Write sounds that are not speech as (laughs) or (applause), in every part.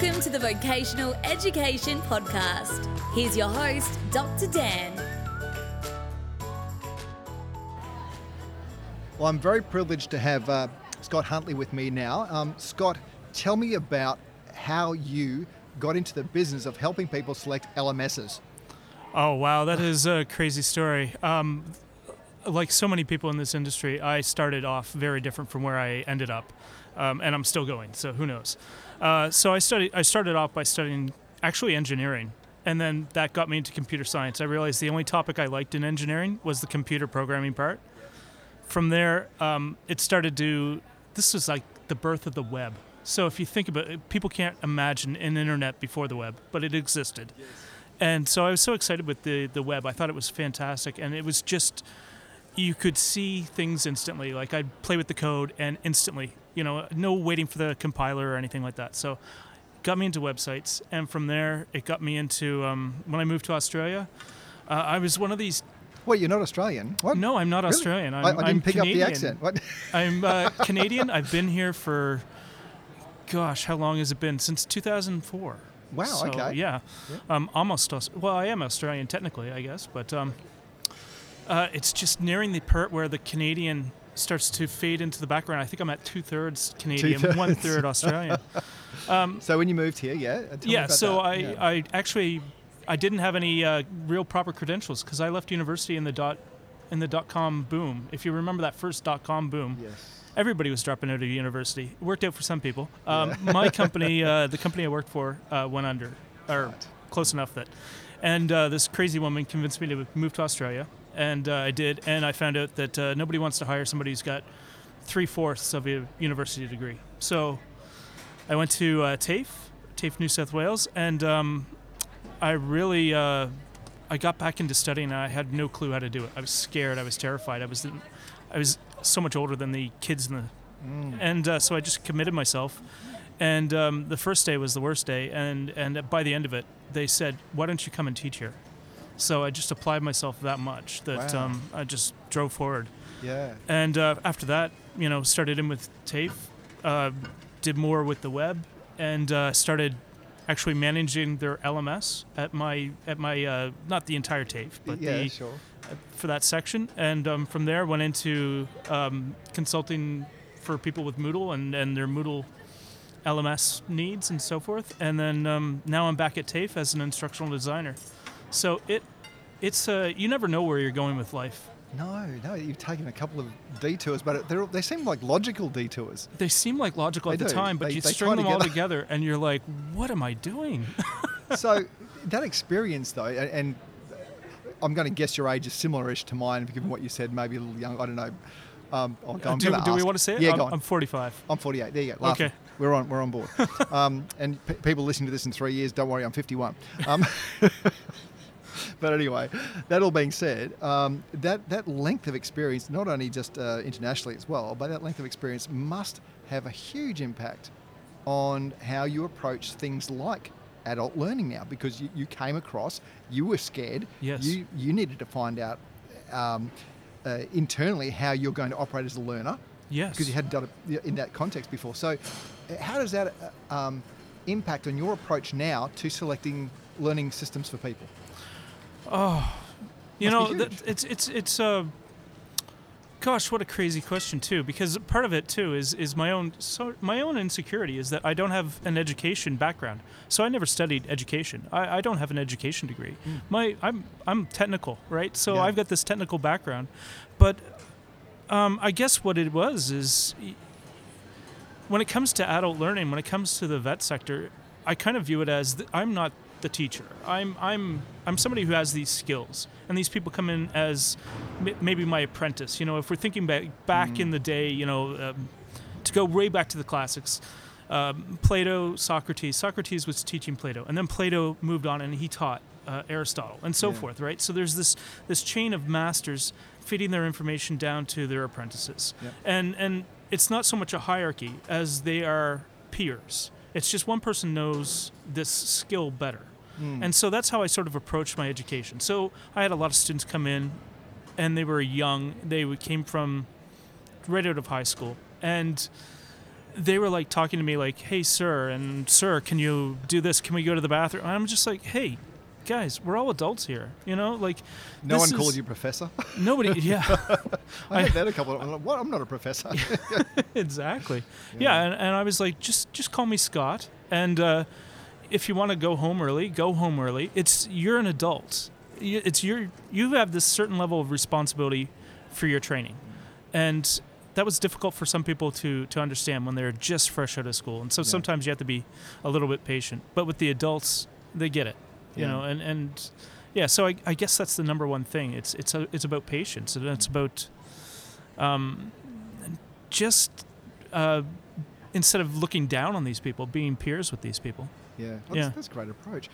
Welcome to the Vocational Education Podcast. Here's your host, Dr. Dan. Well, I'm very privileged to have uh, Scott Huntley with me now. Um, Scott, tell me about how you got into the business of helping people select LMSs. Oh wow, that is a crazy story. Um, like so many people in this industry, I started off very different from where I ended up, um, and I'm still going. So who knows? Uh, so I studied. I started off by studying actually engineering, and then that got me into computer science. I realized the only topic I liked in engineering was the computer programming part. From there, um, it started to. This was like the birth of the web. So if you think about it, people can't imagine an internet before the web, but it existed. And so I was so excited with the the web. I thought it was fantastic, and it was just you could see things instantly. Like I'd play with the code and instantly, you know, no waiting for the compiler or anything like that. So got me into websites, and from there it got me into um, when I moved to Australia. Uh, I was one of these. Wait, you're not Australian? What? No, I'm not Really? Australian. I'm, I, I didn't I'm pick Canadian. up the accent. What? I'm uh, (laughs) Canadian. I've been here for, gosh, how long has it been? Since 2004. Wow, So, okay. Yeah, Yeah. Um, almost. Well, I am Australian technically, I guess, but um, uh, it's just nearing the part where the Canadian starts to fade into the background. I think I'm at two thirds Canadian, Two-thirds. one third Australian. (laughs) So when you moved here, yeah? yeah. So that. I, Yeah. I actually, I didn't have any uh, real proper credentials because I left university in the dot, in the dot com boom. If you remember that first dot com boom, Yes. everybody was dropping out of university. It worked out for some people. Um, my (laughs) company, uh, the company I worked for, uh, went under, or Right. close enough that. And uh, this crazy woman convinced me to move to Australia, and uh, I did. And I found out that uh, nobody wants to hire somebody who's got three fourths of a university degree. So I went to uh, TAFE, TAFE New South Wales, and um, I really. Uh, I got back into studying and I had no clue how to do it. I was scared. I was terrified. I was, I was so much older than the kids in the Mm. and uh, so I just committed myself. And um, the first day was the worst day, and and by the end of it, they said, "Why don't you come and teach here?" So I just applied myself that much that Wow. um, I just drove forward. Yeah. And uh, after that, you know, started in with TAFE, uh, did more with the web, and uh, started actually managing their LMS at my at my uh, not the entire TAFE, but yeah, the sure. for that section, and um, from there went into um, consulting for people with Moodle and, and their Moodle LMS needs and so forth. And then um, now I'm back at TAFE as an instructional designer. So it it's uh, you never know where you're going with life. No, no, you've taken a couple of detours, but they're, they seem like logical detours. They seem like logical They at the time, but They- you they string them all together. together and you're like, what am I doing? (laughs) so that experience, though, and, I'm going to guess your age is similar-ish to mine, given what you said, maybe a little young. I don't know. Um, oh, I'm do do we want to say it? Yeah, I'm, go on. I'm 45. I'm 48. There you go. Okay. We're on. We're on board. (laughs) um, and p- people listening to this in three years, don't worry, I'm 51. Um, (laughs) but anyway, that all being said, um, that that length of experience, not only just uh, internationally as well, but that length of experience must have a huge impact on how you approach things like adult learning now, because you, you came across, you were scared, Yes. you you needed to find out. Um, uh, internally, how you're going to operate as a learner, Yes. because you hadn't done it in that context before. So, uh, how does that uh, um, impact on your approach now to selecting learning systems for people? Oh, you Must know, that, it's it's it's uh, gosh, what a crazy question too. Because part of it too is is my own so my own insecurity is that I don't have an education background. So I never studied education. I, I don't have an education degree. My I'm I'm technical, right? So. Yeah. I've got this technical background, but um, I guess what it was is y- when it comes to adult learning, when it comes to the vet sector, I kind of view it as th- I'm not the teacher. I'm I'm I'm somebody who has these skills, and these people come in as m- maybe my apprentice. You know, if we're thinking back back in the day, you know, um, to go way back to the classics. Um, Plato, Socrates. Socrates was teaching Plato, and then Plato moved on and he taught uh, Aristotle, and so Yeah. forth. Right. So there's this this chain of masters feeding their information down to their apprentices, Yep. and and it's not so much a hierarchy as they are peers. It's just one person knows this skill better. Hmm. And so that's how I sort of approached my education. So I had a lot of students come in, and they were young. They came from right out of high school, and they were like talking to me like, "Hey, sir, and sir, can you do this? Can we go to the bathroom?" And I'm just like, "Hey, guys, we're all adults here, you know. Like, No one called you professor. (laughs) Nobody, yeah, (laughs) I had that a couple. Of, I'm like, what? I'm not a professor. (laughs) exactly. Yeah, and, and I was like, just just call me Scott, and uh, if you want to go home early, go home early. It's you're an adult. It's your you have this certain level of responsibility for your training, and that was difficult for some people to to understand when they're just fresh out of school. And so Yeah. sometimes you have to be a little bit patient. But with the adults, they get it, you Yeah. know, and and yeah. So I, I guess that's the number one thing. It's it's a, it's about patience, and it's about um, just uh, instead of looking down on these people, being peers with these people. Yeah, well, Yeah. That's, that's a great approach.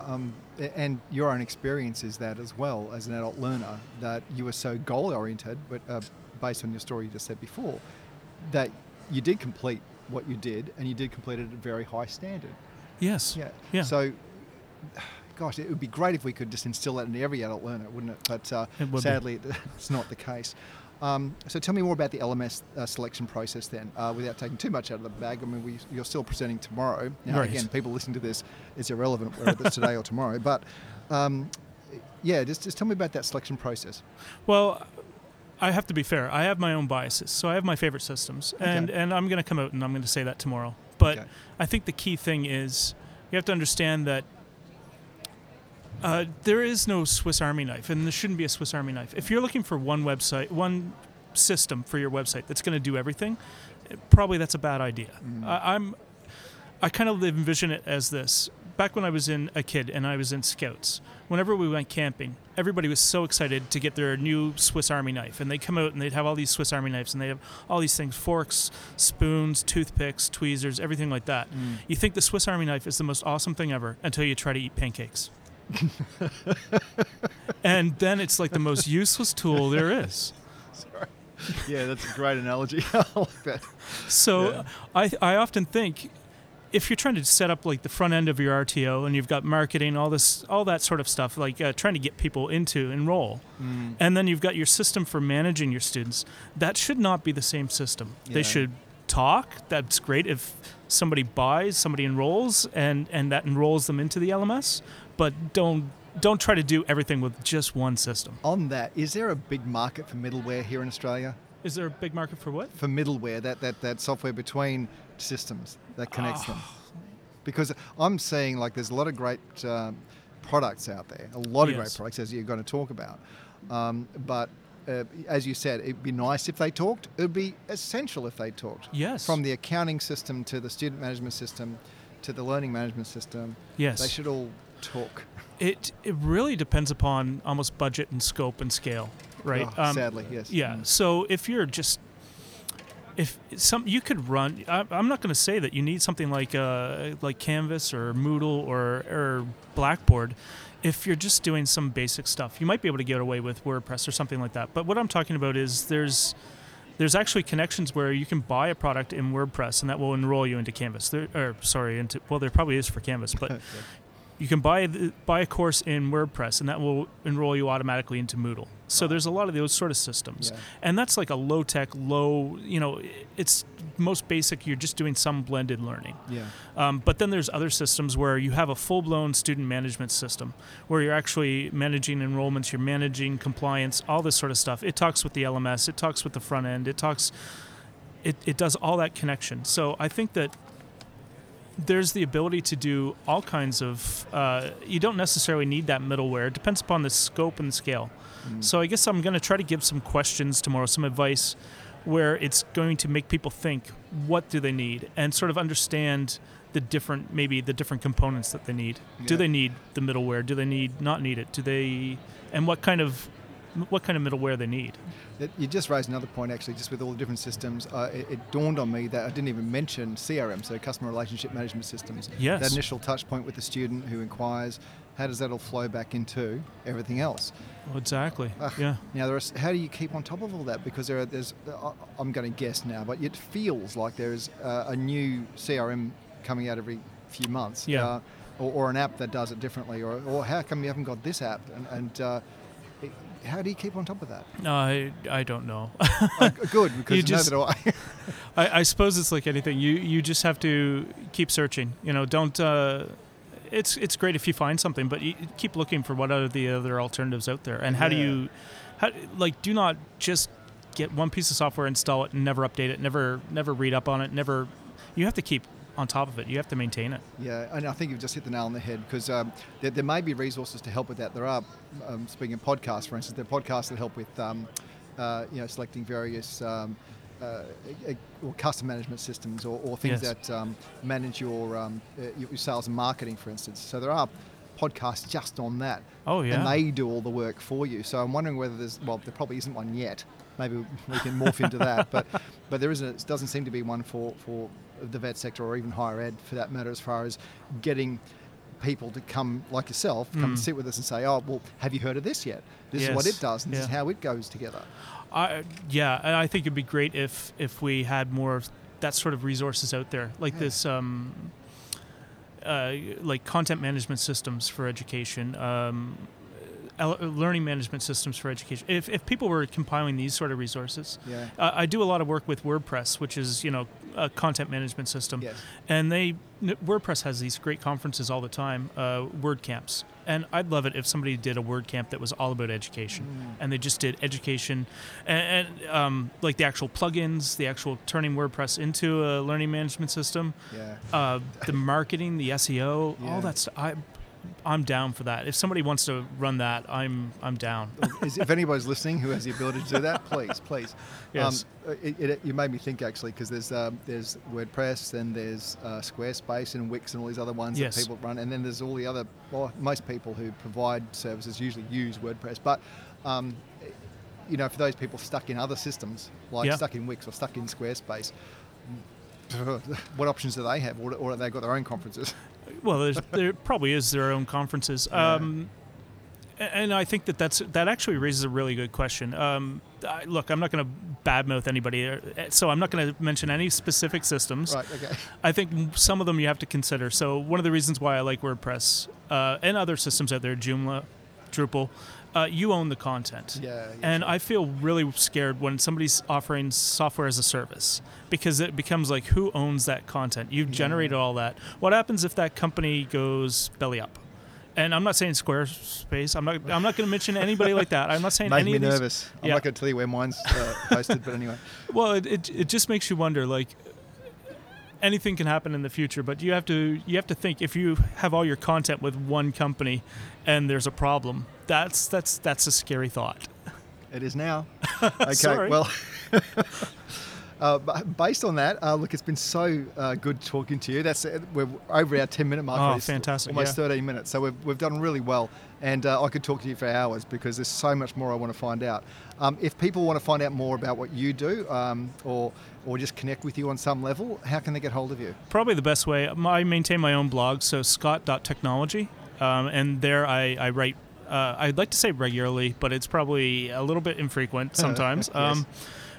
Um, and your own experience is that as well as an adult learner, that you were so goal oriented, but uh, based on your story you just said before, that you did complete what you did and you did complete it at a very high standard. Yes. Yeah. Yeah. So, gosh, it would be great if we could just instill that in every adult learner, wouldn't it? But uh, It would be. sadly, (laughs) it's not the case. Um, so tell me more about the LMS uh, selection process then, uh, without taking too much out of the bag. I mean, we, you're still presenting tomorrow. Now, Right. again, people listening to this, it's irrelevant whether it's today or tomorrow. But um, yeah, just, just tell me about that selection process. Well, I have to be fair. I have my own biases, so I have my favorite systems, and Okay. and I'm going to come out and I'm going to say that tomorrow. But Okay. I think the key thing is you have to understand that uh, there is no Swiss Army knife, and there shouldn't be a Swiss Army knife. If you're looking for one website, one system for your website that's going to do everything, eh, probably that's a bad idea. I, I'm, I kind of envision it as this. Back when I was in a kid and I was in Scouts, whenever we went camping, everybody was so excited to get their new Swiss Army knife, and they'd come out and they'd have all these Swiss Army knives, and they have all these things: forks, spoons, toothpicks, tweezers, everything like that. You think the Swiss Army knife is the most awesome thing ever until you try to eat pancakes. (laughs) and then it's like the most useless tool there is. Sorry. Yeah, that's a great analogy. (laughs) I like that. So Yeah. I, I often think if you're trying to set up like the front end of your RTO and you've got marketing, all this, all that sort of stuff, like uh, trying to get people into enroll, Mm. and then you've got your system for managing your students, that should not be the same system. Yeah. They should talk. That's great if somebody buys, somebody enrolls, and and that enrolls them into the LMS. But don't don't try to do everything with just one system. On that, is there a big market for middleware here in Australia? Is there a big market for what? for middleware, that, that, that software between systems that connects them. Ah. Because I'm seeing like there's a lot of great um, products out there, a lot of great products as you're going to talk about. Um, but uh, as you said, it'd be nice if they talked. It would be essential if they talked. Yes. From the accounting system to the student management system to the learning management system, Yes. they should all talk. It it really depends upon almost budget and scope and scale, right? Oh, sadly, yes. Yeah. Mm. So if you're just if some you could run, I, I'm not going to say that you need something like uh, like Canvas or Moodle or or Blackboard. If you're just doing some basic stuff, you might be able to get away with WordPress or something like that. But what I'm talking about is there's there's actually connections where you can buy a product in WordPress and that will enroll you into Canvas. There, or sorry, into well, there probably is for Canvas, but (laughs) you can buy the, buy a course in WordPress and that will enroll you automatically into Moodle. So there's a lot of those sort of systems, Yeah. and that's like a low tech, low. You know, it's most basic. You're just doing some blended learning. Yeah. Um, but then there's other systems where you have a full blown student management system where you're actually managing enrollments, you're managing compliance, all this sort of stuff. It talks with the LMS, it talks with the front end, it talks, it, it does all that connection. So I think that there's the ability to do all kinds of, uh, you don't necessarily need that middleware. It depends upon the scope and scale. So I guess I'm going to try to give some questions tomorrow, some advice where it's going to make people think what do they need and sort of understand the different maybe the different components that they need. Do they need the middleware? Do they need not need it? Do they and what kind of what kind of middleware they need? You just raised another point, actually, just with all the different systems. Uh, it, it dawned on me that I didn't even mention CRM, so customer relationship management systems. Yes. That initial touch point with the student who inquires, how does that all flow back into everything else? Well, exactly. Ugh. Yeah. Now, there is, how do you keep on top of all that? Because there are, there's, I- I'm going to guess now, but it feels like there is uh, a new CRM coming out every few months. Yeah. Uh, or, or an app that does it differently, or, or how come you haven't got this app? And, and uh, How do you keep on top of that? No, I, I don't know. (laughs) Oh, good, (laughs) because You neither just- do I. (laughs) I, I suppose it's like anything. You you just have to keep searching. You know, don't. Uh, it's it's great if you find something, but you keep looking for what are the other alternatives out there, and how do you, how like do not just get one piece of software, install it, and never update it, never never read up on it, never. You have to keep on top of it. You have to maintain it. Yeah, and I think you've just hit the nail on the head because um, there, there may be resources to help with that. There are, um, speaking of podcasts, for instance, there are podcasts that help with, um, uh, you know, selecting various um, uh, or custom management systems or, or things Yes. that um, manage your, um, uh, your sales and marketing, for instance. So there are podcasts just on that. Oh, yeah. And they do all the work for you. So I'm wondering whether there's, well, there probably isn't one yet. Maybe we can morph into that, (laughs) but but there isn't. It doesn't seem to be one for for the vet sector or even higher ed for that matter, as far as getting people to come like yourself, come and sit with us and say, "Oh, well, have you heard of this yet? This is what. It does, and this is how it goes together." I yeah, and I think it'd be great if if we had more of that sort of resources out there, like Yeah. this, um, uh, like content management systems for education, um, learning management systems for education. If if people were compiling these sort of resources, Yeah. uh, I do a lot of work with WordPress, which is you know a content management system, Yes. and they WordPress has these great conferences all the time, uh, WordCamps, and I'd love it if somebody did a WordCamp that was all about education, and they just did education, and, and um, like the actual plugins, the actual turning WordPress into a learning management system, Yeah. uh, the marketing, the SEO, Yeah. all that stuff. I, I'm down for that. If somebody wants to run that, I'm I'm down. (laughs) If anybody's listening who has the ability to do that, please, please. (laughs) Yes. Um, it, it, you made me think actually because there's um, there's WordPress, and there's uh, Squarespace and Wix and all these other ones Yes. that people run, and then there's all the other. Well, most people who provide services usually use WordPress, but um, you know, for those people stuck in other systems like Yeah. stuck in Wix or stuck in Squarespace. (laughs) What options do they have, or, or have they got their own conferences? Well, there's, there probably is their own conferences. Um, and I think that that's that actually raises a really good question. Um, I, look, I'm not going to badmouth anybody, uh, so I'm not going to mention any specific systems. Right. Okay. I think some of them you have to consider. So one of the reasons why I like WordPress uh, and other systems out there, Joomla, Drupal, uh, you own the content. Yeah, yeah, and I feel really scared when somebody's offering software as a service because it becomes like who owns that content? You've generated all that. What happens if that company goes belly up? And I'm not saying Squarespace. I'm not. I'm not going to mention anybody like that. I'm not saying Make any me of these. I'm Yeah. not going to tell you where mine's uh, posted, but anyway. Well, it, it, it just makes you wonder like anything can happen in the future, but you have to you have to think if you have all your content with one company and there's a problem, that's that's that's a scary thought. It is now. (laughs) Okay, well, (laughs) uh, based on that, uh, look, it's been so uh, good talking to you. That's we're over our ten minute mark. Oh, fantastic, Almost yeah. thirteen minutes. So we've, we've done really well, and uh, I could talk to you for hours because there's so much more I want to find out. Um, if people want to find out more about what you do, um, or or just connect with you on some level, how can they get hold of you? Probably the best way. I maintain my own blog, so scott.technology, um, and there I, I write. Uh, I'd like to say regularly, but it's probably a little bit infrequent (laughs) sometimes. Yes. um,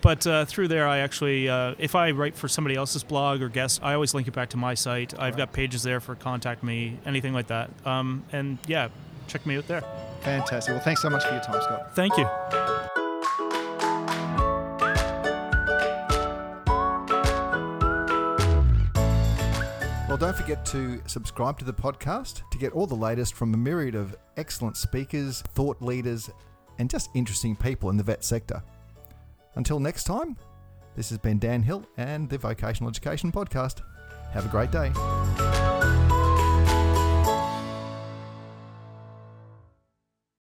but uh, through there, I actually, uh, if I write for somebody else's blog or guest, I always link it back to my site. I've got pages there for contact me, anything like that. Um, and yeah, check me out there. Fantastic. Well, thanks so much for your time, Scott. Thank you. Well, don't forget to subscribe to the podcast to get all the latest from a myriad of excellent speakers, thought leaders, and just interesting people in the vet sector. Until next time, this has been Dan Hill and the Vocational Education Podcast. Have a great day.